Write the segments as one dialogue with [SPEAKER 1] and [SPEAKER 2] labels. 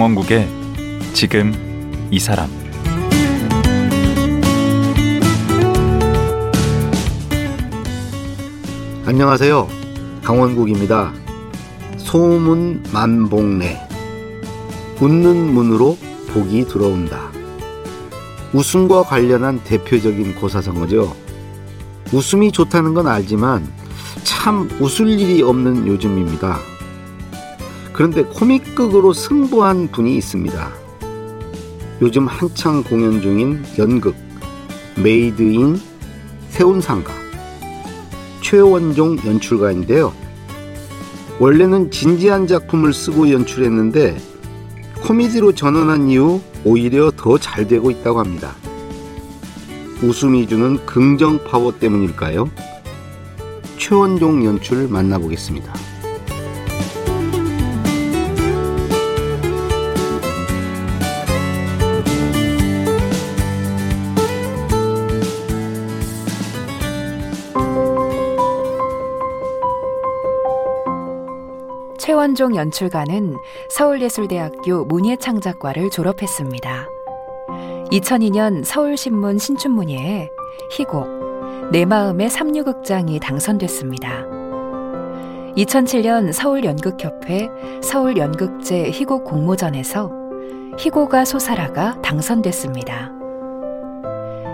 [SPEAKER 1] 강원국의 지금 이 사람
[SPEAKER 2] 안녕하세요. 강원국입니다. 소문 만복래 웃는 문으로 복이 들어온다. 웃음과 관련한 대표적인 고사성어죠. 웃음이 좋다는 건 알지만 참 웃을 일이 없는 요즘입니다. 그런데 코믹극으로 승부한 분이 있습니다. 요즘 한창 공연 중인 연극 메이드 인 세운상가 최원종 연출가인데요. 원래는 진지한 작품을 쓰고 연출했는데 코미디로 전환한 이후 오히려 더 잘 되고 있다고 합니다. 웃음이 주는 긍정 파워 때문일까요? 최원종 연출 만나보겠습니다.
[SPEAKER 3] 최원종 연출가는 서울예술대학교 문예창작과를 졸업했습니다. 2002년 서울신문 신춘문예에 희곡 내 마음의 삼류극장이 당선됐습니다. 2007년 서울연극협회 서울연극제 희곡 공모전에서 희곡아 소사라가 당선됐습니다.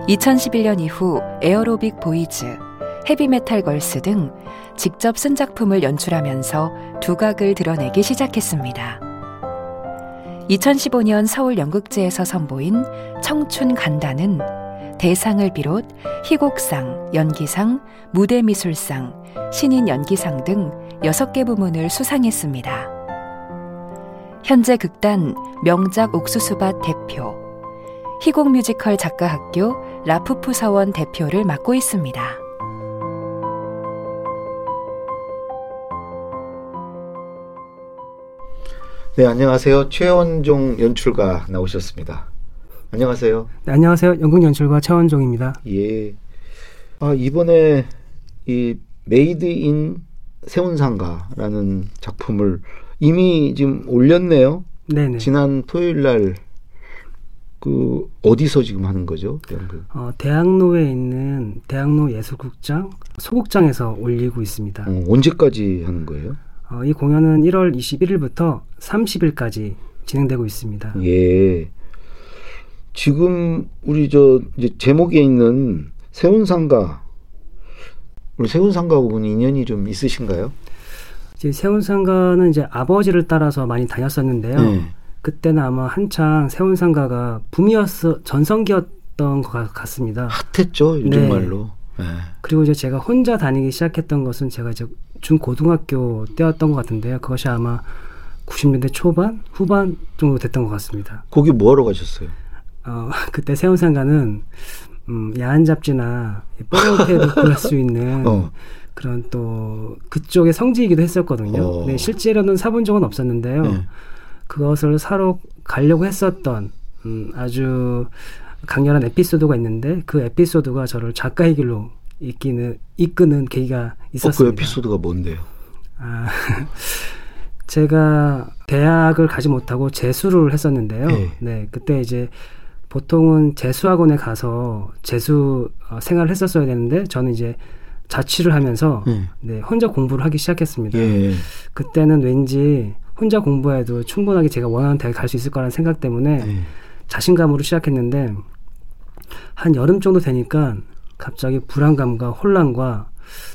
[SPEAKER 3] 2011년 이후 에어로빅 보이즈, 헤비메탈 걸스 등 직접 쓴 작품을 연출하면서 두각을 드러내기 시작했습니다. 2015년 서울 연극제에서 선보인 청춘 간다는 대상을 비롯 희곡상, 연기상, 무대미술상, 신인 연기상 등 6개 부문을 수상했습니다. 현재 극단 명작 옥수수밭 대표, 희곡 뮤지컬 작가학교 라푸프 서원 대표를 맡고 있습니다.
[SPEAKER 2] 네, 안녕하세요. 최원종 연출가 나오셨습니다. 안녕하세요.
[SPEAKER 4] 네, 안녕하세요. 연극 연출가 최원종입니다.
[SPEAKER 2] 예. 아, 이번에 이 메이드 인 세운상가라는 작품을 이미 지금 올렸네요.
[SPEAKER 4] 네네.
[SPEAKER 2] 지난 토요일 날 그 어디서 지금 하는 거죠? 연극.
[SPEAKER 4] 어, 대학로에 있는 대학로 예술극장 소극장에서 올리고 있습니다.
[SPEAKER 2] 어, 언제까지 하는 거예요?
[SPEAKER 4] 어, 이 공연은 1월 21일부터 30일까지 진행되고 있습니다.
[SPEAKER 2] 예. 지금 우리 저 이제 제목에 있는 세운상가 우리 세운상가하고는 인연이 좀 있으신가요?
[SPEAKER 4] 이제 세운상가는 이제 아버지를 따라서 많이 다녔었는데요.
[SPEAKER 2] 네.
[SPEAKER 4] 그때는 아마 한창 세운상가가 붐이었어 전성기였던 것 같- 같습니다.
[SPEAKER 2] 핫했죠 요즘
[SPEAKER 4] 네.
[SPEAKER 2] 말로. 예.
[SPEAKER 4] 그리고 이제 제가 혼자 다니기 시작했던 것은 제가 이제 중고등학교 때였던 것 같은데요. 그것이 아마 90년대 초반, 후반 정도 됐던 것 같습니다.
[SPEAKER 2] 거기 뭐 하러 가셨어요?
[SPEAKER 4] 어, 그때 세운상가는 음, 야한 잡지나 뽀로테를 구할 수 있는
[SPEAKER 2] 어.
[SPEAKER 4] 그런 또 그쪽의 성지이기도 했었거든요.
[SPEAKER 2] 어.
[SPEAKER 4] 네, 실제로는 사본 적은 없었는데요.
[SPEAKER 2] 네.
[SPEAKER 4] 그것을 사러 가려고 했었던 음, 아주 강렬한 에피소드가 있는데 그 에피소드가 저를 작가의 길로 이끄는 이끄는 계기가
[SPEAKER 2] 어, 그
[SPEAKER 4] 있었습니다.
[SPEAKER 2] 에피소드가 뭔데요?
[SPEAKER 4] 아, 제가 대학을 가지 못하고 재수를 했었는데요.
[SPEAKER 2] 네.
[SPEAKER 4] 네, 그때 이제 보통은 재수학원에 가서 재수 어, 생활을 했었어야 되는데 저는 이제 자취를 하면서
[SPEAKER 2] 네.
[SPEAKER 4] 네, 혼자 공부를 하기 시작했습니다.
[SPEAKER 2] 예.
[SPEAKER 4] 그때는 왠지 혼자 공부해도 충분하게 제가 원하는 대학 갈 수 있을 거라는 생각 때문에
[SPEAKER 2] 예.
[SPEAKER 4] 자신감으로 시작했는데 한 여름 정도 되니까 갑자기 불안감과 혼란과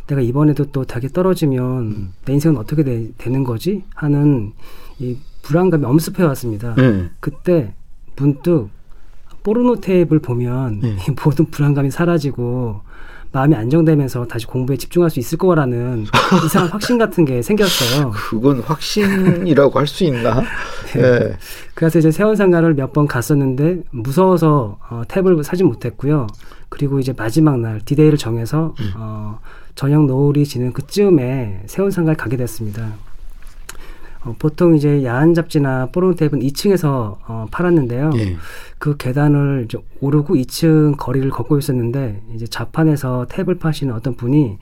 [SPEAKER 4] 내가 이번에도 또 대학에 떨어지면
[SPEAKER 2] 음.
[SPEAKER 4] 내 인생은 어떻게 되, 는 거지 하는 이 불안감이 엄습해 왔습니다.
[SPEAKER 2] 예.
[SPEAKER 4] 그때 문득 포르노 테이프를 보면
[SPEAKER 2] 네.
[SPEAKER 4] 이 모든 불안감이 사라지고 마음이 안정되면서 다시 공부에 집중할 수 있을 거라는 이상한 확신 같은 게 생겼어요.
[SPEAKER 2] 그건 확신이라고 할 수 있나? 예.
[SPEAKER 4] 그래서 이제 세원상가를 몇 번 갔었는데 무서워서 어, 탭을 사지 못했고요. 그리고 이제 마지막 날 디데이를 정해서 어, 저녁 노을이 지는 그쯤에 세원상가를 가게 됐습니다. 어, 보통 이제 야한 잡지나 포르노 탭은 2층에서 어, 팔았는데요.
[SPEAKER 2] 예.
[SPEAKER 4] 그 계단을 이제 오르고 2층 거리를 걷고 있었는데 이제 자판에서 탭을 파시는 어떤 분이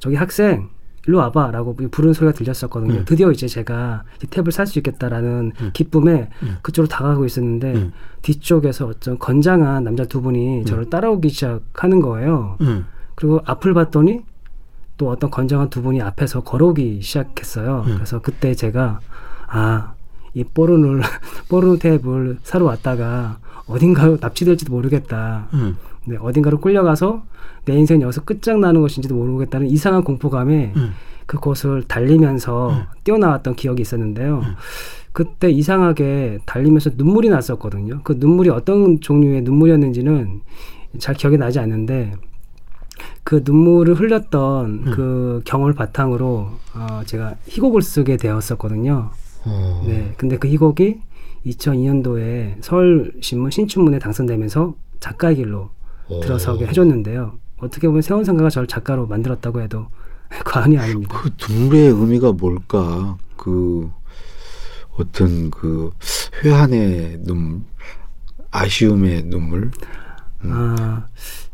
[SPEAKER 4] 저기 학생 일로 와봐라고 부르는 소리가 들렸었거든요.
[SPEAKER 2] 음.
[SPEAKER 4] 드디어 이제 제가 이 탭을 살 수 있겠다라는
[SPEAKER 2] 음.
[SPEAKER 4] 기쁨에
[SPEAKER 2] 음.
[SPEAKER 4] 그쪽으로 다가가고 있었는데
[SPEAKER 2] 음.
[SPEAKER 4] 뒤쪽에서 어떤 건장한 남자 두 분이 저를 따라오기 시작하는 거예요.
[SPEAKER 2] 음.
[SPEAKER 4] 그리고 앞을 봤더니 또 어떤 건장한 두 분이 앞에서 걸어오기 시작했어요.
[SPEAKER 2] 음.
[SPEAKER 4] 그래서 그때 제가 아, 이 뽀르누를 뽀르누 탭을 사러 왔다가 어딘가로 납치될지도 모르겠다.
[SPEAKER 2] 음.
[SPEAKER 4] 네, 어딘가로 끌려가서 내 인생 여기서 끝장나는 것인지도 모르겠다는 이상한 공포감에
[SPEAKER 2] 음.
[SPEAKER 4] 그곳을 달리면서
[SPEAKER 2] 음.
[SPEAKER 4] 뛰어나왔던 기억이 있었는데요.
[SPEAKER 2] 음.
[SPEAKER 4] 그때 이상하게 달리면서 눈물이 났었거든요. 그 눈물이 어떤 종류의 눈물이었는지는 잘 기억이 나지 않는데 그 눈물을 흘렸던
[SPEAKER 2] 음.
[SPEAKER 4] 그 경험을 바탕으로 어, 제가 희곡을 쓰게 되었었거든요.
[SPEAKER 2] 어.
[SPEAKER 4] 네, 근데 그 희곡이 2002년도에 서울신문 신춘문에 당선되면서 작가의 길로
[SPEAKER 2] 어.
[SPEAKER 4] 들어서게 해줬는데요. 어떻게 보면 세원상가가 저를 작가로 만들었다고 해도 과언이 아닙니다.
[SPEAKER 2] 그 눈물의 의미가 뭘까? 그 어떤 그 회한의 눈물, 아쉬움의 눈물,
[SPEAKER 4] 아,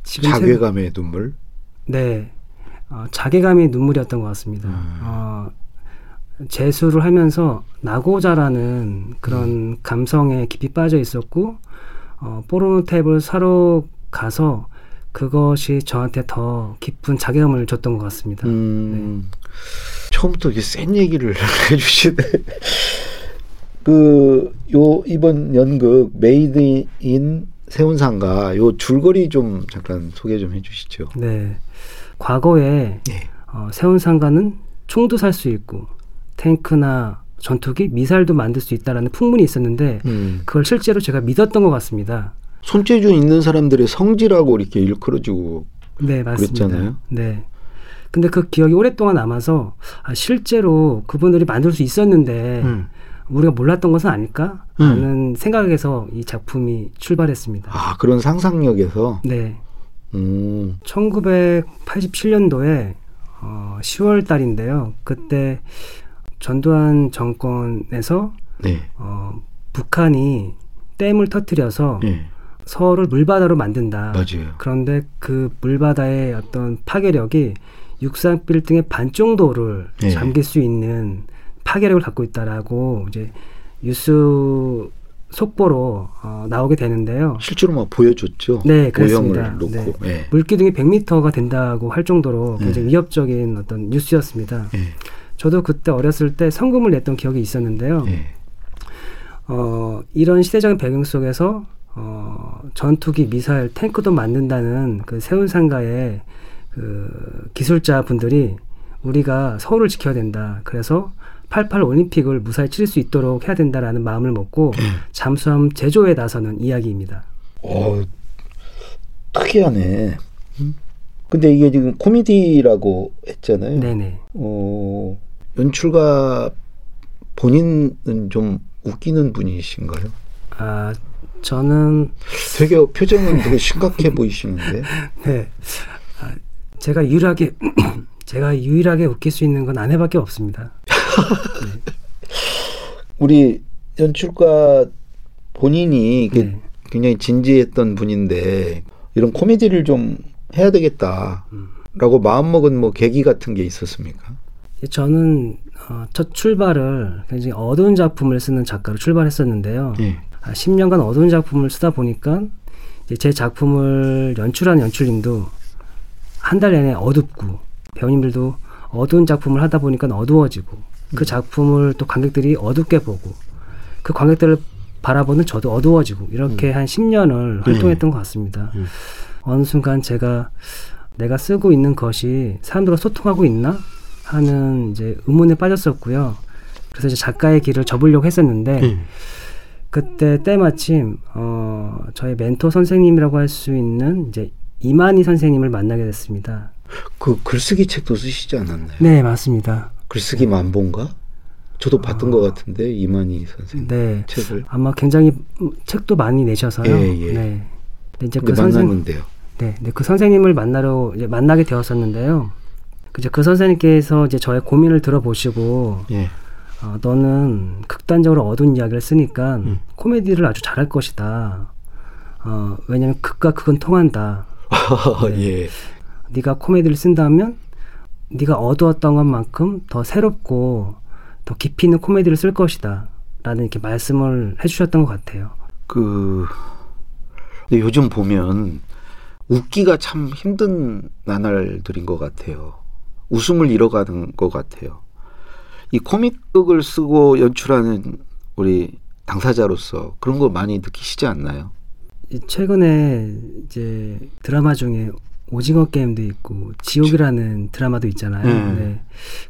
[SPEAKER 4] 지금 생각-
[SPEAKER 2] 자괴감의 눈물.
[SPEAKER 4] 네, 어, 자괴감의 눈물이었던 것 같습니다.
[SPEAKER 2] 음.
[SPEAKER 4] 어, 재수를 하면서 낙오자라는 그런
[SPEAKER 2] 음.
[SPEAKER 4] 감성에 깊이 빠져 있었고 어, 포르노 테이프를 사러 가서 그것이 저한테 더 깊은 자괴감을 줬던 것 같습니다.
[SPEAKER 2] 음, 처음부터 이렇게 센 얘기를 해주시네. 그, 요, 이번 연극, 메이드 인 세운상가, 요 줄거리 좀 잠깐 소개 좀 해주시죠.
[SPEAKER 4] 네, 과거에
[SPEAKER 2] 예.
[SPEAKER 4] 어, 세운상가는 총도 살 수 있고 탱크나 전투기, 미사일도 만들 수 있다라는 풍문이 있었는데
[SPEAKER 2] 음.
[SPEAKER 4] 그걸 실제로 제가 믿었던 것 같습니다.
[SPEAKER 2] 손재주 있는 사람들의 성지라고 이렇게 일컬어지고
[SPEAKER 4] 네, 맞습니다.
[SPEAKER 2] 그랬잖아요.
[SPEAKER 4] 네. 근데 그 기억이 오랫동안 남아서 아, 실제로 그분들이 만들 수 있었는데
[SPEAKER 2] 음.
[SPEAKER 4] 우리가 몰랐던 것은 아닐까? 라는 생각에서 이 작품이 출발했습니다.
[SPEAKER 2] 아, 그런 상상력에서,
[SPEAKER 4] 네.
[SPEAKER 2] 음,
[SPEAKER 4] 1987년도에 어, 10월 달인데요. 그때 전두환 정권에서
[SPEAKER 2] 네,
[SPEAKER 4] 어, 북한이 댐을 터뜨려서
[SPEAKER 2] 예,
[SPEAKER 4] 서울을 물바다로 만든다.
[SPEAKER 2] 맞아요.
[SPEAKER 4] 그런데 그 물바다의 어떤 파괴력이 육상 빌딩의 반 정도를
[SPEAKER 2] 예.
[SPEAKER 4] 잠길 수 있는 파괴력을 갖고 있다라고 이제 뉴스 속보로 어, 나오게 되는데요.
[SPEAKER 2] 실제로 막 보여줬죠.
[SPEAKER 4] 네, 그렇습니다.
[SPEAKER 2] 놓고, 예,
[SPEAKER 4] 물기둥이 100m가 된다고 할 정도로 굉장히
[SPEAKER 2] 예.
[SPEAKER 4] 위협적인 어떤 뉴스였습니다.
[SPEAKER 2] 예,
[SPEAKER 4] 저도 그때 어렸을 때 성금을 냈던 기억이 있었는데요.
[SPEAKER 2] 예.
[SPEAKER 4] 어, 이런 시대적인 배경 속에서 어, 전투기, 미사일, 탱크도 만든다는 그 세운상가의 그 기술자 분들이 우리가 서울을 지켜야 된다. 그래서 88 올림픽을 무사히 치를 수 있도록 해야 된다라는 마음을 먹고 잠수함 제조에 나서는 이야기입니다.
[SPEAKER 2] 어, 특이하네. 근데 이게 지금 코미디라고 했잖아요.
[SPEAKER 4] 네네.
[SPEAKER 2] 어, 연출가 본인은 좀 웃기는 분이신가요?
[SPEAKER 4] 아, 저는
[SPEAKER 2] 되게 표정은 되게 심각해 보이시는데.
[SPEAKER 4] 네. 아, 제가 유일하게 제가 유일하게 웃길 수 있는 건 아내밖에 없습니다.
[SPEAKER 2] 우리 연출가 본인이
[SPEAKER 4] 네.
[SPEAKER 2] 굉장히 진지했던 분인데 이런 코미디를 좀 해야 되겠다라고 마음먹은 뭐 계기 같은 게 있었습니까?
[SPEAKER 4] 저는 어, 첫 출발을 굉장히 어두운 작품을 쓰는 작가로 출발했었는데요.
[SPEAKER 2] 예.
[SPEAKER 4] 아, 10년간 어두운 작품을 쓰다 보니까 제 작품을 연출한 연출님도 한 달 내내 어둡고 배우님들도 어두운 작품을 하다 보니까 어두워지고 그 작품을 또 관객들이 어둡게 보고 그 관객들을 바라보는 저도 어두워지고 이렇게 한 10년을 활동했던 것 같습니다.
[SPEAKER 2] 음.
[SPEAKER 4] 어느 순간 제가 내가 쓰고 있는 것이 사람들과 소통하고 있나 하는 이제 의문에 빠졌었고요. 그래서 이제 작가의 길을 접으려고 했었는데
[SPEAKER 2] 음.
[SPEAKER 4] 그때 때마침 어 저의 멘토 선생님이라고 할 수 있는 이제 이만희 선생님을 만나게 됐습니다.
[SPEAKER 2] 그 글쓰기 책도 쓰시지 않았나요?
[SPEAKER 4] 네 맞습니다.
[SPEAKER 2] 글쓰기 만본가? 저도 봤던 것 같은데 이만희 선생님
[SPEAKER 4] 네
[SPEAKER 2] 책을.
[SPEAKER 4] 아마 굉장히 음, 책도 많이 내셔서요.
[SPEAKER 2] 예, 예.
[SPEAKER 4] 네. 이제 그 선생
[SPEAKER 2] 만났는데요.
[SPEAKER 4] 네, 네, 그 선생님을 만나러 이제 만나게 되었었는데요. 이제 그 선생님께서 이제 저의 고민을 들어보시고
[SPEAKER 2] 예.
[SPEAKER 4] 어, 너는 극단적으로 어두운 이야기를 쓰니까
[SPEAKER 2] 음.
[SPEAKER 4] 코미디를 아주 잘할 것이다. 어, 왜냐하면 극과 극은 통한다. 네.
[SPEAKER 2] 예.
[SPEAKER 4] 네가 코미디를 쓴다면 네가 어두웠던 것만큼 더 새롭고 더 깊이 있는 코미디를 쓸 것이다. 라는 이렇게 말씀을 해주셨던 것 같아요.
[SPEAKER 2] 그 요즘 보면 웃기가 참 힘든 나날들인 것 같아요. 웃음을 잃어가는 것 같아요. 이 코믹극을 쓰고 연출하는 우리 당사자로서 그런 거 많이 느끼시지 않나요?
[SPEAKER 4] 최근에 이제 드라마 중에 오징어 게임도 있고 지옥이라는 드라마도 있잖아요.
[SPEAKER 2] 음.
[SPEAKER 4] 네.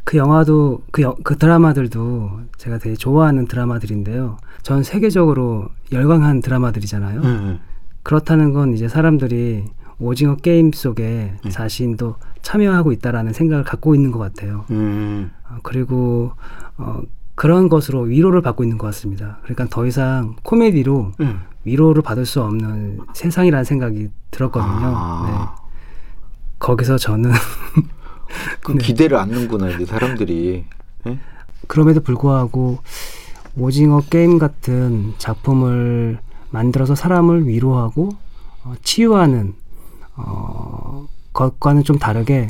[SPEAKER 4] 그 영화도 그, 여- 그 드라마들도 제가 되게 좋아하는 드라마들인데요. 전 세계적으로 열광한 드라마들이잖아요.
[SPEAKER 2] 네.
[SPEAKER 4] 그렇다는 건 이제 사람들이 오징어 게임 속에
[SPEAKER 2] 네.
[SPEAKER 4] 자신도 참여하고 있다라는 생각을 갖고 있는 것 같아요.
[SPEAKER 2] 음.
[SPEAKER 4] 어, 그리고 어, 그런 것으로 위로를 받고 있는 것 같습니다. 그러니까 더 이상 코미디로
[SPEAKER 2] 음.
[SPEAKER 4] 위로를 받을 수 없는 세상이라는 생각이 들었거든요.
[SPEAKER 2] 아.
[SPEAKER 4] 네. 거기서 저는
[SPEAKER 2] 그
[SPEAKER 4] 네.
[SPEAKER 2] 기대를 않는구나 이제 사람들이. 예?
[SPEAKER 4] 그럼에도 불구하고 오징어 게임 같은 작품을 만들어서 사람을 위로하고 어, 치유하는 어, 것과는 좀 다르게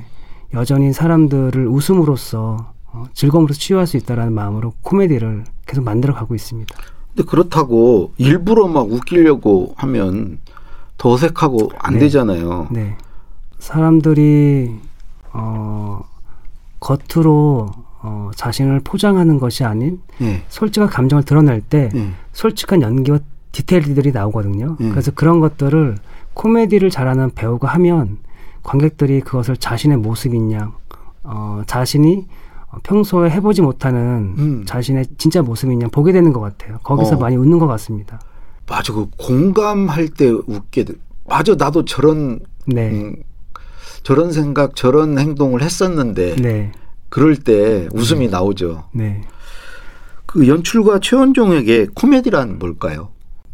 [SPEAKER 4] 여전히 사람들을 웃음으로써 어, 즐거움으로 치유할 수 있다라는 마음으로 코미디를 계속 만들어 가고 있습니다.
[SPEAKER 2] 근데 그렇다고 일부러 막 웃기려고 하면 더 어색하고 안
[SPEAKER 4] 네.
[SPEAKER 2] 되잖아요.
[SPEAKER 4] 네. 사람들이 어, 겉으로 어, 자신을 포장하는 것이 아닌
[SPEAKER 2] 예.
[SPEAKER 4] 솔직한 감정을 드러낼 때
[SPEAKER 2] 예.
[SPEAKER 4] 솔직한 연기와 디테일들이 나오거든요.
[SPEAKER 2] 음.
[SPEAKER 4] 그래서 그런 것들을 코미디를 잘하는 배우가 하면 관객들이 그것을 자신의 모습인 양, 어, 자신이 어, 평소에 해보지 못하는
[SPEAKER 2] 음.
[SPEAKER 4] 자신의 진짜 모습인 양 보게 되는 것 같아요. 거기서
[SPEAKER 2] 어.
[SPEAKER 4] 많이 웃는 것 같습니다.
[SPEAKER 2] 맞아 그 공감할 때 웃게 돼. 맞아 나도 저런
[SPEAKER 4] 네.
[SPEAKER 2] 음, 저런 생각 저런 행동을 했었는데
[SPEAKER 4] 네.
[SPEAKER 2] 그럴 때 웃음이 나오죠.
[SPEAKER 4] 네.
[SPEAKER 2] 그 연출가 최원종에게 코미디란 뭘까요?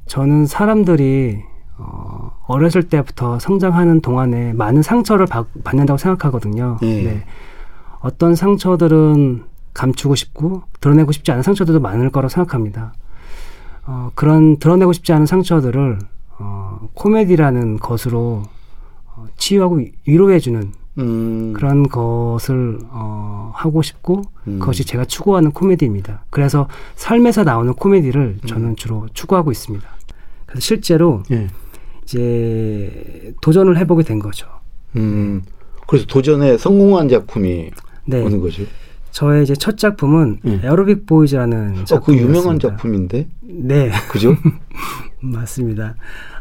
[SPEAKER 4] 저는 사람들이 어, 어렸을 때부터 성장하는 동안에 많은 상처를 받, 받는다고 생각하거든요.
[SPEAKER 2] 예.
[SPEAKER 4] 네. 어떤 상처들은 감추고 싶고 드러내고 싶지 않은 상처들도 많을 거라고 생각합니다. 어, 그런 드러내고 싶지 않은 상처들을 어, 코미디라는 것으로 어, 치유하고 위- 위로해주는
[SPEAKER 2] 음,
[SPEAKER 4] 그런 것을 어, 하고 싶고
[SPEAKER 2] 음.
[SPEAKER 4] 그것이 제가 추구하는 코미디입니다. 그래서 삶에서 나오는 코미디를 저는 주로 추구하고 있습니다. 그래서 실제로
[SPEAKER 2] 예.
[SPEAKER 4] 이제 도전을 해보게 된 거죠.
[SPEAKER 2] 음, 그래서 도전에 성공한 작품이
[SPEAKER 4] 네,
[SPEAKER 2] 어느 거죠?
[SPEAKER 4] 저의 이제 첫 작품은
[SPEAKER 2] 예.
[SPEAKER 4] 에어로빅 보이즈라는
[SPEAKER 2] 어, 그
[SPEAKER 4] 작품이었습니다.
[SPEAKER 2] 유명한 작품인데,
[SPEAKER 4] 네,
[SPEAKER 2] 그죠?
[SPEAKER 4] 맞습니다.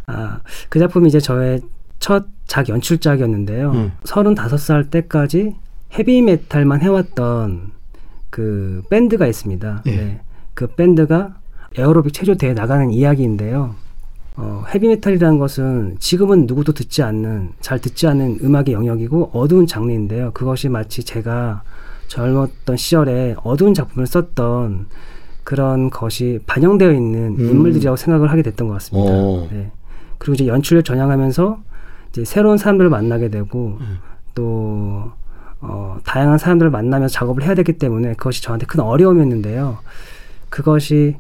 [SPEAKER 4] 아, 그 작품이 이제 저의 첫 작 연출작이었는데요.
[SPEAKER 2] 음.
[SPEAKER 4] 35살 때까지 헤비메탈만 해왔던 그 밴드가 있습니다.
[SPEAKER 2] 예.
[SPEAKER 4] 네. 그 밴드가 에어로빅 체조 대회 나가는 이야기인데요. 어, 헤비메탈이라는 것은 지금은 누구도 듣지 않는, 잘 듣지 않는 음악의 영역이고 어두운 장르인데요. 그것이 마치 제가 젊었던 시절에 어두운 작품을 썼던 그런 것이 반영되어 있는
[SPEAKER 2] 음.
[SPEAKER 4] 인물들이라고 생각을 하게 됐던 것 같습니다.
[SPEAKER 2] 오.
[SPEAKER 4] 네. 그리고 이제 연출을 전향하면서 이제 새로운 사람들을 만나게 되고
[SPEAKER 2] 음.
[SPEAKER 4] 또 어, 다양한 사람들을 만나면서 작업을 해야 되기 때문에 그것이 저한테 큰 어려움이었는데요. 그것이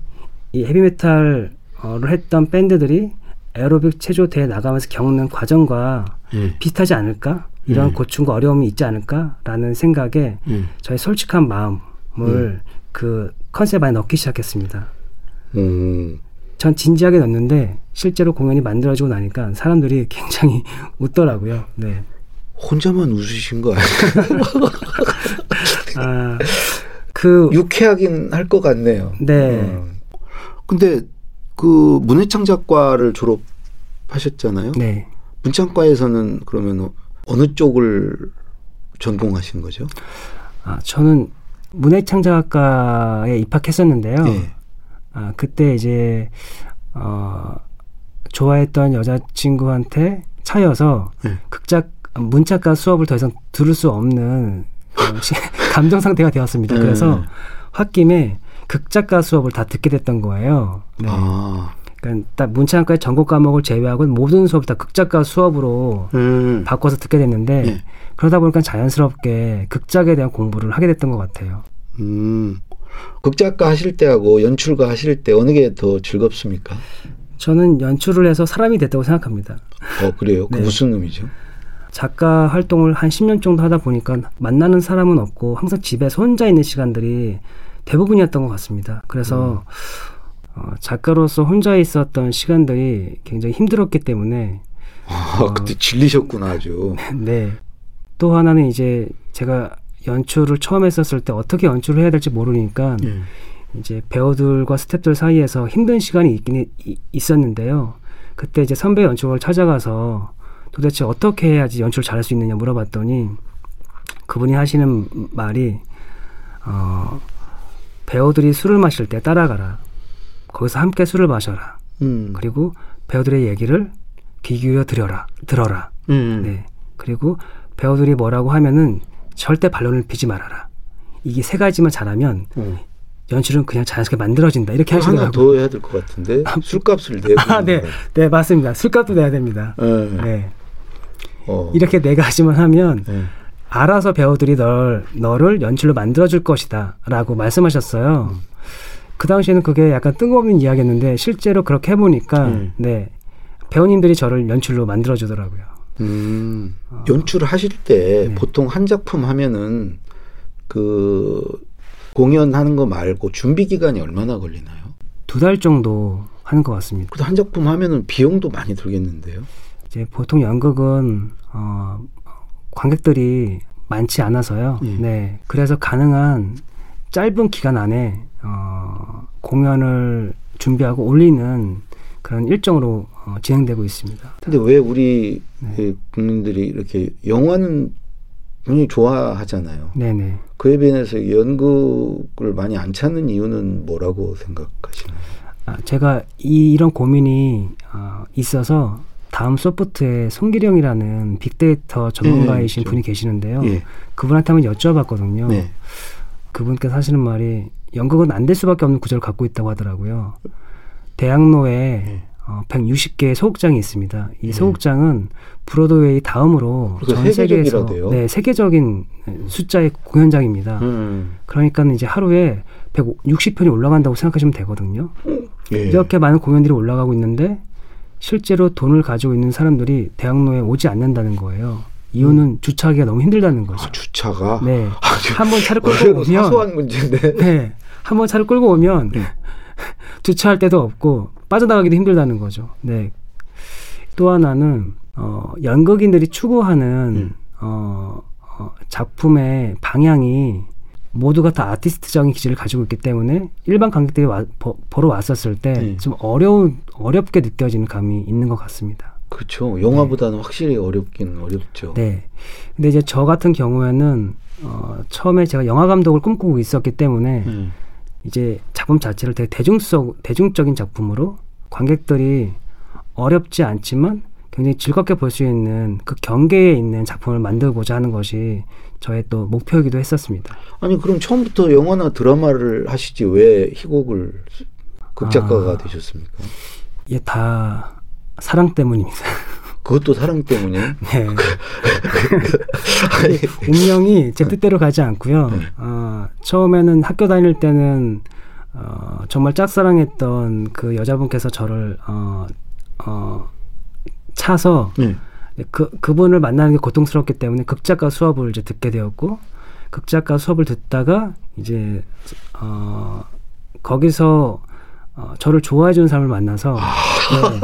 [SPEAKER 4] 이 헤비메탈 을 했던 밴드들이 에어로빅 체조 대회 나가면서 겪는 과정과
[SPEAKER 2] 예.
[SPEAKER 4] 비슷하지 않을까? 이런
[SPEAKER 2] 음.
[SPEAKER 4] 고충과 어려움이 있지 않을까라는 생각에
[SPEAKER 2] 음.
[SPEAKER 4] 저의 솔직한 마음을 그 컨셉 안에 넣기 시작했습니다.
[SPEAKER 2] 음.
[SPEAKER 4] 전 진지하게 넣었는데 실제로 공연이 만들어지고 나니까 사람들이 굉장히 웃더라고요. 네.
[SPEAKER 2] 혼자만 웃으신 거 아니에요?
[SPEAKER 4] 아, 그
[SPEAKER 2] 유쾌하긴 할 것 같네요.
[SPEAKER 4] 네.
[SPEAKER 2] 어. 근데 그 문해창작과를 졸업하셨잖아요.
[SPEAKER 4] 네.
[SPEAKER 2] 문창과에서는 그러면 어느 쪽을 전공하신 거죠?
[SPEAKER 4] 아, 저는 문해창작학과에 입학했었는데요.
[SPEAKER 2] 예.
[SPEAKER 4] 아, 그때 이제 어 좋아했던 여자친구한테 차여서
[SPEAKER 2] 예.
[SPEAKER 4] 극작 문작가 수업을 더 이상 들을 수 없는 어, 시- 감정 상태가 되었습니다. 그래서
[SPEAKER 2] 예.
[SPEAKER 4] 홧김에 극작가 수업을 다 듣게 됐던 거예요. 네.
[SPEAKER 2] 아.
[SPEAKER 4] 그러니까 딱 문창과의 전공 과목을 제외하고 모든 수업을 다 극작가 수업으로
[SPEAKER 2] 음.
[SPEAKER 4] 바꿔서 듣게 됐는데
[SPEAKER 2] 예.
[SPEAKER 4] 그러다 보니까 자연스럽게 극작에 대한 공부를 하게 됐던 것 같아요.
[SPEAKER 2] 음. 극작가 하실 때하고 연출가 하실 때 어느 게 더 즐겁습니까?
[SPEAKER 4] 저는 연출을 해서 사람이 됐다고 생각합니다.
[SPEAKER 2] 어 그래요? 그
[SPEAKER 4] 네.
[SPEAKER 2] 무슨 의미죠?
[SPEAKER 4] 작가 활동을 한 10년 정도 하다 보니까 만나는 사람은 없고 항상 집에서 혼자 있는 시간들이 대부분이었던 것 같습니다. 그래서 어, 작가로서 혼자 있었던 시간들이 굉장히 힘들었기 때문에
[SPEAKER 2] 아, 그때 질리셨구나 아주.
[SPEAKER 4] 네. 또 하나는 이제 제가 연출을 처음 했었을 때 어떻게 연출을 해야 될지 모르니까
[SPEAKER 2] 예.
[SPEAKER 4] 이제 배우들과 스태프들 사이에서 힘든 시간이 있긴 이- 있었는데요. 그때 이제 선배 연출을 찾아가서 도대체 어떻게 해야지 연출을 잘할 수 있느냐 물어봤더니 그분이 하시는 말이 어, 배우들이 술을 마실 때 따라가라. 거기서 함께 술을 마셔라.
[SPEAKER 2] 음.
[SPEAKER 4] 그리고 배우들의 얘기를 귀 기울여 들여라. 들어라.
[SPEAKER 2] 음.
[SPEAKER 4] 네. 그리고 배우들이 뭐라고 하면은 절대 반론을 비지 말아라. 이게 세 가지만 잘하면
[SPEAKER 2] 어.
[SPEAKER 4] 연출은 그냥 자연스럽게 만들어진다. 이렇게
[SPEAKER 2] 하나
[SPEAKER 4] 하시더라고요.
[SPEAKER 2] 더 해야 될 것 같은데 술값을 내고.
[SPEAKER 4] 아, 네. 네, 맞습니다. 술값도 내야 됩니다.
[SPEAKER 2] 네.
[SPEAKER 4] 네.
[SPEAKER 2] 어.
[SPEAKER 4] 이렇게 네 가지만 하면
[SPEAKER 2] 네.
[SPEAKER 4] 알아서 배우들이 널, 너를 연출로 만들어줄 것이다. 라고 말씀하셨어요.
[SPEAKER 2] 음.
[SPEAKER 4] 그 당시에는 그게 약간 뜬금없는 이야기였는데 실제로 그렇게 해보니까
[SPEAKER 2] 음.
[SPEAKER 4] 네. 배우님들이 저를 연출로 만들어주더라고요.
[SPEAKER 2] 음, 연출을 하실 때
[SPEAKER 4] 네.
[SPEAKER 2] 보통 한 작품 하면은 그 공연하는 거 말고 준비 기간이 얼마나 걸리나요?
[SPEAKER 4] 두 달 정도 하는 것 같습니다.
[SPEAKER 2] 그래도 한 작품 하면은 비용도 많이 들겠는데요.
[SPEAKER 4] 이제 보통 연극은 어, 관객들이 많지 않아서요.
[SPEAKER 2] 예.
[SPEAKER 4] 네, 그래서 가능한 짧은 기간 안에 어, 공연을 준비하고 올리는 그런 일정으로 어, 진행되고 있습니다.
[SPEAKER 2] 근데 왜 우리
[SPEAKER 4] 네.
[SPEAKER 2] 그 국민들이 이렇게 영화는 굉장히 좋아하잖아요.
[SPEAKER 4] 네네.
[SPEAKER 2] 그에 비해서 연극을 많이 안 찾는 이유는 뭐라고 생각하시나요?
[SPEAKER 4] 아, 제가 이, 이런 고민이 어, 있어서 다음 소프트에 송기령이라는 빅데이터 전문가이신
[SPEAKER 2] 네,
[SPEAKER 4] 분이 계시는데요.
[SPEAKER 2] 예.
[SPEAKER 4] 그분한테 한번 여쭤봤거든요.
[SPEAKER 2] 네.
[SPEAKER 4] 그분께서 하시는 말이 연극은 안 될 수밖에 없는 구조를 갖고 있다고 하더라고요. 대학로에
[SPEAKER 2] 네.
[SPEAKER 4] 어, 160개의 소극장이 있습니다. 이
[SPEAKER 2] 네.
[SPEAKER 4] 소극장은 브로드웨이 다음으로 전 세계에서. 네, 세계적인 숫자의 공연장입니다.
[SPEAKER 2] 음.
[SPEAKER 4] 그러니까 이제 하루에 160편이 올라간다고 생각하시면 되거든요.
[SPEAKER 2] 예.
[SPEAKER 4] 이렇게 많은 공연들이 올라가고 있는데 실제로 돈을 가지고 있는 사람들이 대학로에 오지 않는다는 거예요. 이유는 주차하기가 너무 힘들다는 거죠.
[SPEAKER 2] 아, 주차가
[SPEAKER 4] 네.
[SPEAKER 2] 아주
[SPEAKER 4] 한번 차를 끌고 오면
[SPEAKER 2] 사소한 문제인데.
[SPEAKER 4] 네. 한번 차를 끌고 오면
[SPEAKER 2] 네.
[SPEAKER 4] 주차할 데도 없고 빠져나가기도 힘들다는 거죠. 네. 또 하나는 어, 연극인들이 추구하는
[SPEAKER 2] 음.
[SPEAKER 4] 어, 어, 작품의 방향이 모두가 다 아티스트적인 기질을 가지고 있기 때문에 일반 관객들이 와, 보, 보러 왔었을 때
[SPEAKER 2] 네.
[SPEAKER 4] 좀 어려운 어렵게 느껴지는 감이 있는 것 같습니다.
[SPEAKER 2] 그렇죠. 영화보다는 확실히 어렵긴 어렵죠.
[SPEAKER 4] 네. 근데 이제 저 같은 경우에는 어, 처음에 제가 영화 감독을 꿈꾸고 있었기 때문에
[SPEAKER 2] 음.
[SPEAKER 4] 이제 작품 자체를 되게 대중적 대중적인 작품으로 관객들이 어렵지 않지만 굉장히 즐겁게 볼 수 있는 그 경계에 있는 작품을 만들고자 하는 것이 저의 또 목표이기도 했었습니다.
[SPEAKER 2] 아니 그럼 처음부터 영화나 드라마를 하시지 왜 희곡을 극작가가
[SPEAKER 4] 아.
[SPEAKER 2] 되셨습니까?
[SPEAKER 4] 이게 다 사랑 때문입니다.
[SPEAKER 2] 그것도 사랑 때문에.
[SPEAKER 4] 네. 운명이 제 뜻대로 가지 않고요. 어, 처음에는 학교 다닐 때는 어, 정말 짝사랑했던 그 여자분께서 저를 어, 어, 차서
[SPEAKER 2] 네.
[SPEAKER 4] 그 그분을 만나는 게 고통스럽기 때문에 극작가 수업을 이제 듣게 되었고 극작가 수업을 듣다가 이제 어, 거기서 어, 저를 좋아해 주는 사람을 만나서 네,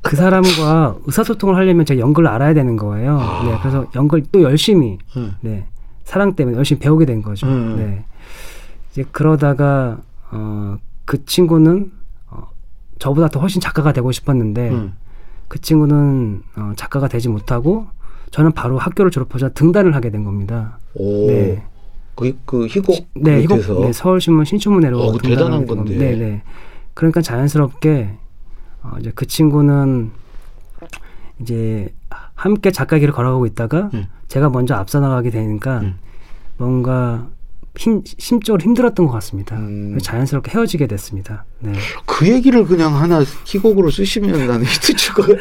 [SPEAKER 4] 그 사람과 의사소통을 하려면 제가 연극을 알아야 되는 거예요. 네, 그래서 연극을 또 열심히
[SPEAKER 2] 음.
[SPEAKER 4] 네, 사랑 때문에 열심히 배우게 된 거죠.
[SPEAKER 2] 음.
[SPEAKER 4] 네. 이제 그러다가 어, 그 친구는 어, 저보다 더 훨씬 작가가 되고 싶었는데
[SPEAKER 2] 음.
[SPEAKER 4] 그 친구는 어, 작가가 되지 못하고 저는 바로 학교를 졸업하자 등단을 하게 된 겁니다.
[SPEAKER 2] 오.
[SPEAKER 4] 네.
[SPEAKER 2] 그, 그 희곡
[SPEAKER 4] 네,
[SPEAKER 2] 밑에서
[SPEAKER 4] 네, 서울신문 신춘문예로
[SPEAKER 2] 어, 대단한. 건데.
[SPEAKER 4] 네, 네. 그러니까 자연스럽게 어, 이제 그 친구는 이제 함께 작가 길을 걸어가고 있다가
[SPEAKER 2] 음.
[SPEAKER 4] 제가 먼저 앞서 나가게 되니까
[SPEAKER 2] 음.
[SPEAKER 4] 뭔가 힘, 심적으로 힘들었던 것 같습니다.
[SPEAKER 2] 음.
[SPEAKER 4] 자연스럽게 헤어지게 됐습니다. 네.
[SPEAKER 2] 그 얘기를 그냥 하나 희곡으로 쓰시면 나는 히트 칠 것. 같-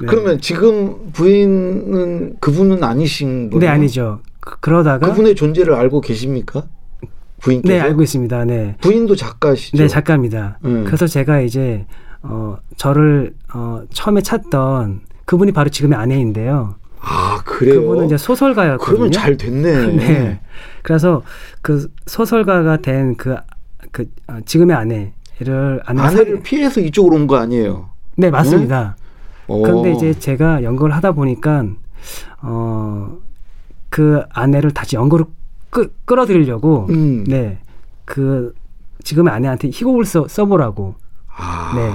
[SPEAKER 4] 네.
[SPEAKER 2] 그러면 지금 부인은 그분은 아니신 거예요?
[SPEAKER 4] 네, 아니죠. 그, 그러다가
[SPEAKER 2] 그분의 존재를 알고 계십니까? 부인께서?
[SPEAKER 4] 네, 알고 있습니다. 네.
[SPEAKER 2] 부인도 작가시죠?
[SPEAKER 4] 네, 작가입니다.
[SPEAKER 2] 음.
[SPEAKER 4] 그래서 제가 이제 어 저를 어 처음에 찾던 그분이 바로 지금의 아내인데요.
[SPEAKER 2] 아, 그래요.
[SPEAKER 4] 그분은 이제 소설가였거든요.
[SPEAKER 2] 그러면 잘 됐네.
[SPEAKER 4] 네. 그래서 그 소설가가 된 그그 지금의 아내를 아내
[SPEAKER 2] 아내를 피해서 이쪽으로 온 거 아니에요?
[SPEAKER 4] 네 맞습니다.
[SPEAKER 2] 어.
[SPEAKER 4] 그런데 이제 제가 연구를 하다 보니까 어 그 아내를 다시 연구로 끌, 끌어들이려고
[SPEAKER 2] 음.
[SPEAKER 4] 네 그 지금의 아내한테 희곡을 써, 써보라고
[SPEAKER 2] 아.
[SPEAKER 4] 네.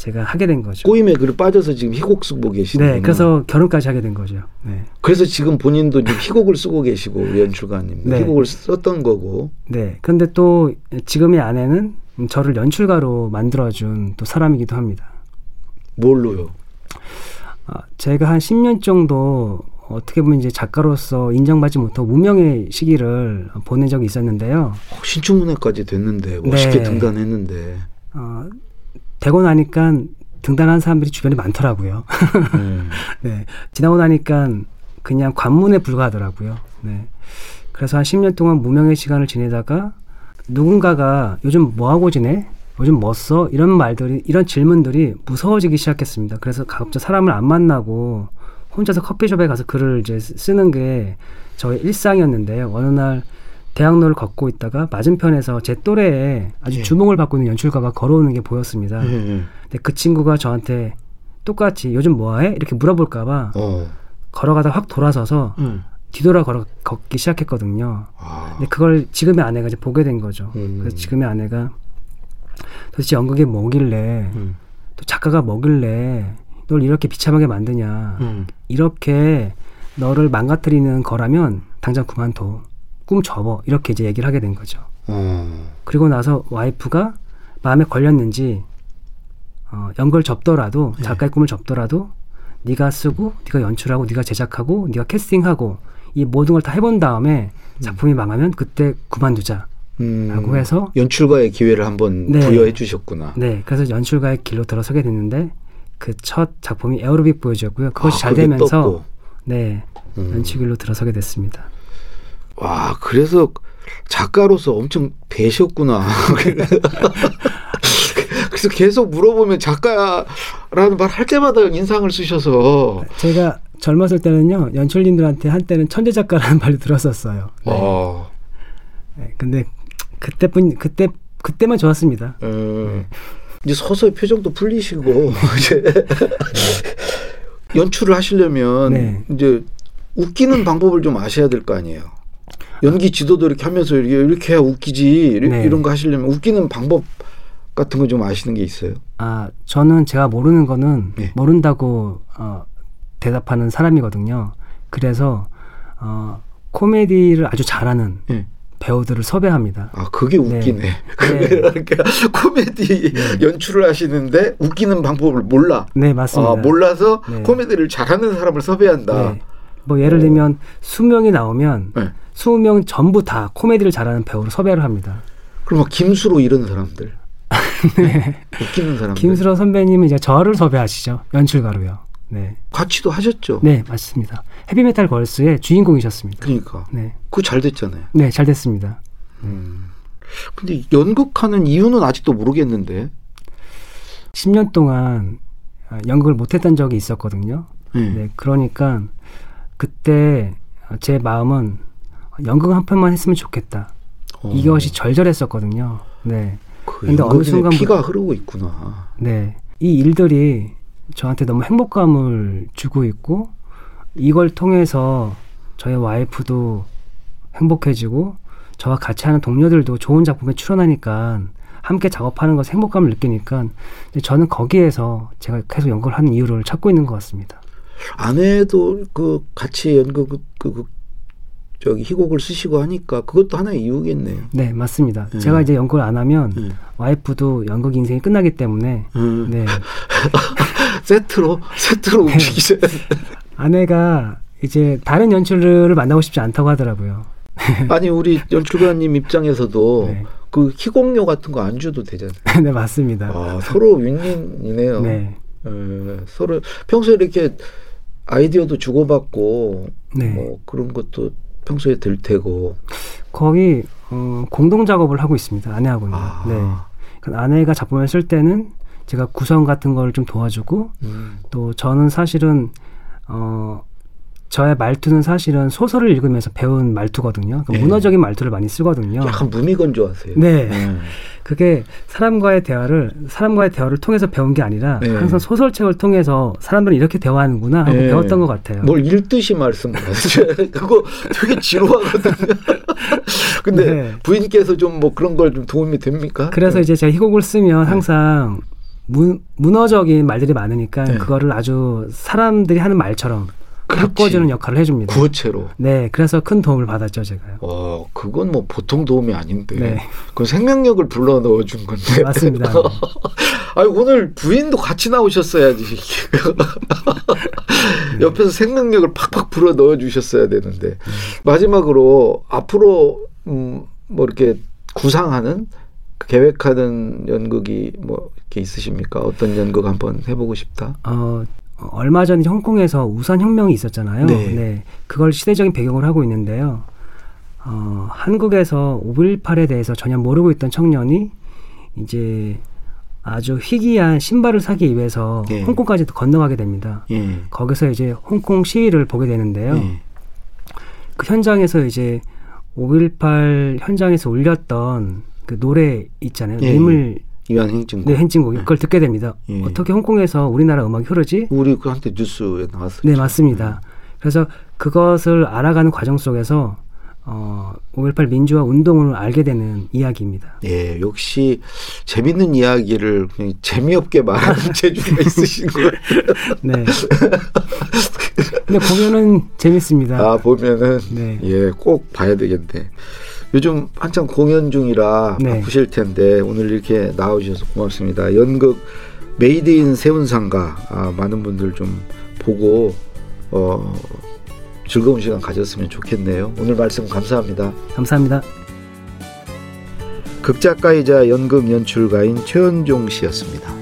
[SPEAKER 4] 제가 하게 된 거죠.
[SPEAKER 2] 꼬임에 그 빠져서 지금 희곡 쓰고 계시는
[SPEAKER 4] 네, 그래서 결혼까지 하게 된 거죠. 네.
[SPEAKER 2] 그래서 지금 본인도 지금 희곡을 쓰고 계시고 연출가님
[SPEAKER 4] 네.
[SPEAKER 2] 희곡을 썼던 거고
[SPEAKER 4] 네. 근데 또 지금의 아내는 저를 연출가로 만들어준 또 사람이기도 합니다.
[SPEAKER 2] 뭘로요?
[SPEAKER 4] 아, 제가 한 10년 정도 어떻게 보면 이제 작가로서 인정받지 못하고 무명의 시기를 보낸 적이 있었는데요.
[SPEAKER 2] 어, 신춘문예까지 됐는데 멋있게
[SPEAKER 4] 네.
[SPEAKER 2] 등단했는데
[SPEAKER 4] 어, 되고 나니까 등단한 사람들이 주변에 많더라고요.
[SPEAKER 2] 음.
[SPEAKER 4] 네. 지나고 나니까 그냥 관문에 불과하더라고요. 네. 그래서 한 10년 동안 무명의 시간을 지내다가 누군가가 요즘 뭐 하고 지내? 요즘 뭐 써? 이런 말들이 이런 질문들이 무서워지기 시작했습니다. 그래서 가급적 사람을 안 만나고 혼자서 커피숍에 가서 글을 이제 쓰- 쓰는 게 저의 일상이었는데요. 어느 날 대학로를 걷고 있다가 맞은편에서 제 또래에 아주
[SPEAKER 2] 예.
[SPEAKER 4] 주목을 받고 있는 연출가가 걸어오는 게 보였습니다.
[SPEAKER 2] 예.
[SPEAKER 4] 근데 그 친구가 저한테 똑같이 요즘 뭐해? 이렇게 물어볼까봐
[SPEAKER 2] 어.
[SPEAKER 4] 걸어가다 확 돌아서서
[SPEAKER 2] 음.
[SPEAKER 4] 뒤돌아 걸어 걷기 시작했거든요.
[SPEAKER 2] 아.
[SPEAKER 4] 근데 그걸 지금의 아내가 이제 보게 된 거죠.
[SPEAKER 2] 음.
[SPEAKER 4] 그래서 지금의 아내가 도대체 연극이 뭐길래
[SPEAKER 2] 음.
[SPEAKER 4] 또 작가가 뭐길래 널 이렇게 비참하게 만드냐.
[SPEAKER 2] 음.
[SPEAKER 4] 이렇게 너를 망가뜨리는 거라면 당장 그만둬. 꿈 접어. 이렇게 이제 얘기를 하게 된 거죠.
[SPEAKER 2] 어.
[SPEAKER 4] 그리고 나서 와이프가 마음에 걸렸는지 어, 연극을 접더라도
[SPEAKER 2] 네.
[SPEAKER 4] 작가의 꿈을 접더라도 네가 쓰고 네가 연출하고 네가 제작하고 네가 캐스팅하고 이 모든 걸 다 해본 다음에 작품이 망하면 그때 그만두자.
[SPEAKER 2] 음.
[SPEAKER 4] 라고 해서
[SPEAKER 2] 연출가의 기회를 한번
[SPEAKER 4] 네.
[SPEAKER 2] 부여해 주셨구나.
[SPEAKER 4] 네, 그래서 연출가의 길로 들어서게 됐는데 그 첫 작품이 에어로빅 보여주었고요. 그것이
[SPEAKER 2] 아,
[SPEAKER 4] 잘 되면서
[SPEAKER 2] 떴고.
[SPEAKER 4] 네
[SPEAKER 2] 음.
[SPEAKER 4] 연출길로 들어서게 됐습니다.
[SPEAKER 2] 와, 그래서 작가로서 엄청 배셨구나. 그래서 계속 물어보면 작가라는 말 할 때마다 인상을 쓰셔서
[SPEAKER 4] 제가 젊었을 때는요 연출님들한테 한때는 천재 작가라는 말도 들었었어요. 네.
[SPEAKER 2] 어,
[SPEAKER 4] 네, 근데 그때뿐 그때 그때만 좋았습니다.
[SPEAKER 2] 음, 이제 서서히 표정도 풀리시고 이제 연출을 하시려면
[SPEAKER 4] 네.
[SPEAKER 2] 이제 웃기는 방법을 좀 아셔야 될 거 아니에요. 연기 지도도 이렇게 하면서 이렇게, 이렇게 해야 웃기지 이런,
[SPEAKER 4] 네.
[SPEAKER 2] 이런 거 하시려면 웃기는 방법 같은 거 좀 아시는 게 있어요?
[SPEAKER 4] 아 저는 제가 모르는 거는
[SPEAKER 2] 네.
[SPEAKER 4] 모른다고 어, 대답하는 사람이거든요. 그래서 어, 코미디를 아주 잘하는
[SPEAKER 2] 네.
[SPEAKER 4] 배우들을 섭외합니다.
[SPEAKER 2] 아 그게 웃기네.
[SPEAKER 4] 네.
[SPEAKER 2] 그러니까 코미디 연출을 하시는데 웃기는 방법을 몰라.
[SPEAKER 4] 네 맞습니다.
[SPEAKER 2] 아, 몰라서
[SPEAKER 4] 네.
[SPEAKER 2] 코미디를 잘하는 사람을 섭외한다.
[SPEAKER 4] 네. 뭐 예를 들면 수명이 나오면
[SPEAKER 2] 네.
[SPEAKER 4] 스무 명 전부 다 코미디를 잘하는 배우를 섭외를 합니다.
[SPEAKER 2] 그럼 막 김수로 이런 사람들. 웃기는 사람들.
[SPEAKER 4] 김수로 선배님은 이제 저를 섭외하시죠 연출가로요. 네,
[SPEAKER 2] 같이도 하셨죠.
[SPEAKER 4] 네 맞습니다. 헤비메탈 걸스의 주인공이셨습니다.
[SPEAKER 2] 그러니까
[SPEAKER 4] 네,
[SPEAKER 2] 그거 잘 됐잖아요.
[SPEAKER 4] 네 잘 됐습니다.
[SPEAKER 2] 음. 근데 연극하는 이유는 아직도 모르겠는데.
[SPEAKER 4] 10년 동안 아, 연극을 못했던 적이 있었거든요.
[SPEAKER 2] 네.
[SPEAKER 4] 네, 그러니까 그때 제 마음은 연극 한 편만 했으면 좋겠다.
[SPEAKER 2] 어.
[SPEAKER 4] 이것이 절절했었거든요. 네,
[SPEAKER 2] 그
[SPEAKER 4] 근데 어느 순간부터-
[SPEAKER 2] 피가 흐르고 있구나.
[SPEAKER 4] 네, 이 일들이 저한테 너무 행복감을 주고 있고 이걸 통해서 저의 와이프도 행복해지고 저와 같이 하는 동료들도 좋은 작품에 출연하니까 함께 작업하는 것에 행복감을 느끼니까 저는 거기에서 제가 계속 연극을 하는 이유를 찾고 있는 것 같습니다.
[SPEAKER 2] 아내도 그 같이 연극 그, 그, 그 저기 희곡을 쓰시고 하니까 그것도 하나의 이유겠네요.
[SPEAKER 4] 네, 맞습니다.
[SPEAKER 2] 음.
[SPEAKER 4] 제가 이제 연극을 안 하면
[SPEAKER 2] 음.
[SPEAKER 4] 와이프도 연극 인생이 끝나기 때문에
[SPEAKER 2] 음.
[SPEAKER 4] 네,
[SPEAKER 2] 세트로 세트로 움직이셔야 돼.
[SPEAKER 4] 아내가 이제 다른 연출을 만나고 싶지 않다고 하더라고요.
[SPEAKER 2] 아니 우리 연출가님 입장에서도
[SPEAKER 4] 네,
[SPEAKER 2] 그 희곡료 같은 거 안 줘도 되잖아요.
[SPEAKER 4] 네 맞습니다.
[SPEAKER 2] 아, 서로 윈윈이네요.
[SPEAKER 4] 네,
[SPEAKER 2] 에, 서로 평소에 이렇게 아이디어도 주고받고
[SPEAKER 4] 네.
[SPEAKER 2] 뭐 그런 것도 평소에 들 테고.
[SPEAKER 4] 거의 어, 공동 작업을 하고 있습니다. 아내하고는.
[SPEAKER 2] 아.
[SPEAKER 4] 네. 그러니까 아내가 작품을 쓸 때는 제가 구성 같은 걸 좀 도와주고
[SPEAKER 2] 음.
[SPEAKER 4] 또 저는 사실은 어 저의 말투는 사실은 소설을 읽으면서 배운 말투거든요. 그러니까
[SPEAKER 2] 네.
[SPEAKER 4] 문어적인 말투를 많이 쓰거든요.
[SPEAKER 2] 약간 무미건조하세요.
[SPEAKER 4] 네.
[SPEAKER 2] 음.
[SPEAKER 4] 그게 사람과의 대화를 사람과의 대화를 통해서 배운 게 아니라
[SPEAKER 2] 네.
[SPEAKER 4] 항상 소설책을 통해서 사람들은 이렇게 대화하는구나 하고
[SPEAKER 2] 네.
[SPEAKER 4] 배웠던 것 같아요.
[SPEAKER 2] 뭘 읽듯이 말씀하세요. 그거 되게 지루하거든요. 근데
[SPEAKER 4] 네.
[SPEAKER 2] 부인께서 좀 뭐 그런 걸 좀 도움이 됩니까?
[SPEAKER 4] 그래서 이제 제가 희곡을 쓰면 항상 문, 문어적인 말들이 많으니까
[SPEAKER 2] 네.
[SPEAKER 4] 그거를 아주 사람들이 하는 말처럼
[SPEAKER 2] 그렇지.
[SPEAKER 4] 바꿔주는 역할을 해줍니다.
[SPEAKER 2] 구어체로.
[SPEAKER 4] 네, 그래서 큰 도움을 받았죠 제가요.
[SPEAKER 2] 어, 그건 뭐 보통 도움이 아닌데.
[SPEAKER 4] 네.
[SPEAKER 2] 그건 생명력을 불러 넣어 준 건데.
[SPEAKER 4] 맞습니다.
[SPEAKER 2] 아니, 오늘 부인도 같이 나오셨어야지. 옆에서 생명력을 팍팍 불어 넣어 주셨어야 되는데. 마지막으로 앞으로 음, 뭐 이렇게 구상하는 계획하는 연극이 뭐 이렇게 있으십니까? 어떤 연극 한번 해보고 싶다.
[SPEAKER 4] 어, 어, 얼마 전 홍콩에서 우산 혁명이 있었잖아요.
[SPEAKER 2] 네.
[SPEAKER 4] 그걸 시대적인 배경으로 하고 있는데요. 어, 한국에서 5.18에 대해서 전혀 모르고 있던 청년이 이제 아주 희귀한 신발을 사기 위해서
[SPEAKER 2] 네.
[SPEAKER 4] 홍콩까지 건너가게 됩니다.
[SPEAKER 2] 예.
[SPEAKER 4] 거기서 이제 홍콩 시위를 보게 되는데요.
[SPEAKER 2] 예.
[SPEAKER 4] 그 현장에서 이제 5.18 현장에서 울렸던 그 노래 있잖아요.
[SPEAKER 2] 예.
[SPEAKER 4] 님을
[SPEAKER 2] 이완 행진곡.
[SPEAKER 4] 네, 행진곡 그걸 듣게 됩니다.
[SPEAKER 2] 예.
[SPEAKER 4] 어떻게 홍콩에서 우리나라 음악이 흐르지?
[SPEAKER 2] 우리 그한테 뉴스에 나왔어요.
[SPEAKER 4] 네, 맞습니다. 그래서 그것을 알아가는 과정 속에서 어, 5.18 민주화 운동을 알게 되는 이야기입니다.
[SPEAKER 2] 예, 역시 재밌는 이야기를 그냥 재미없게 말하는 재주가 있으신 거예요.
[SPEAKER 4] 네. 근데 보면은 재밌습니다.
[SPEAKER 2] 아 보면은
[SPEAKER 4] 네.
[SPEAKER 2] 예, 꼭 봐야 되겠네. 요즘 한창 공연 중이라
[SPEAKER 4] 네.
[SPEAKER 2] 바쁘실 텐데 오늘 이렇게 나오셔서 고맙습니다. 연극 메이드 인 세운상가 아, 많은 분들 좀 보고 어, 즐거운 시간 가졌으면 좋겠네요. 오늘 말씀 감사합니다.
[SPEAKER 4] 감사합니다.
[SPEAKER 2] 극작가이자 연극 연출가인 최원종 씨였습니다.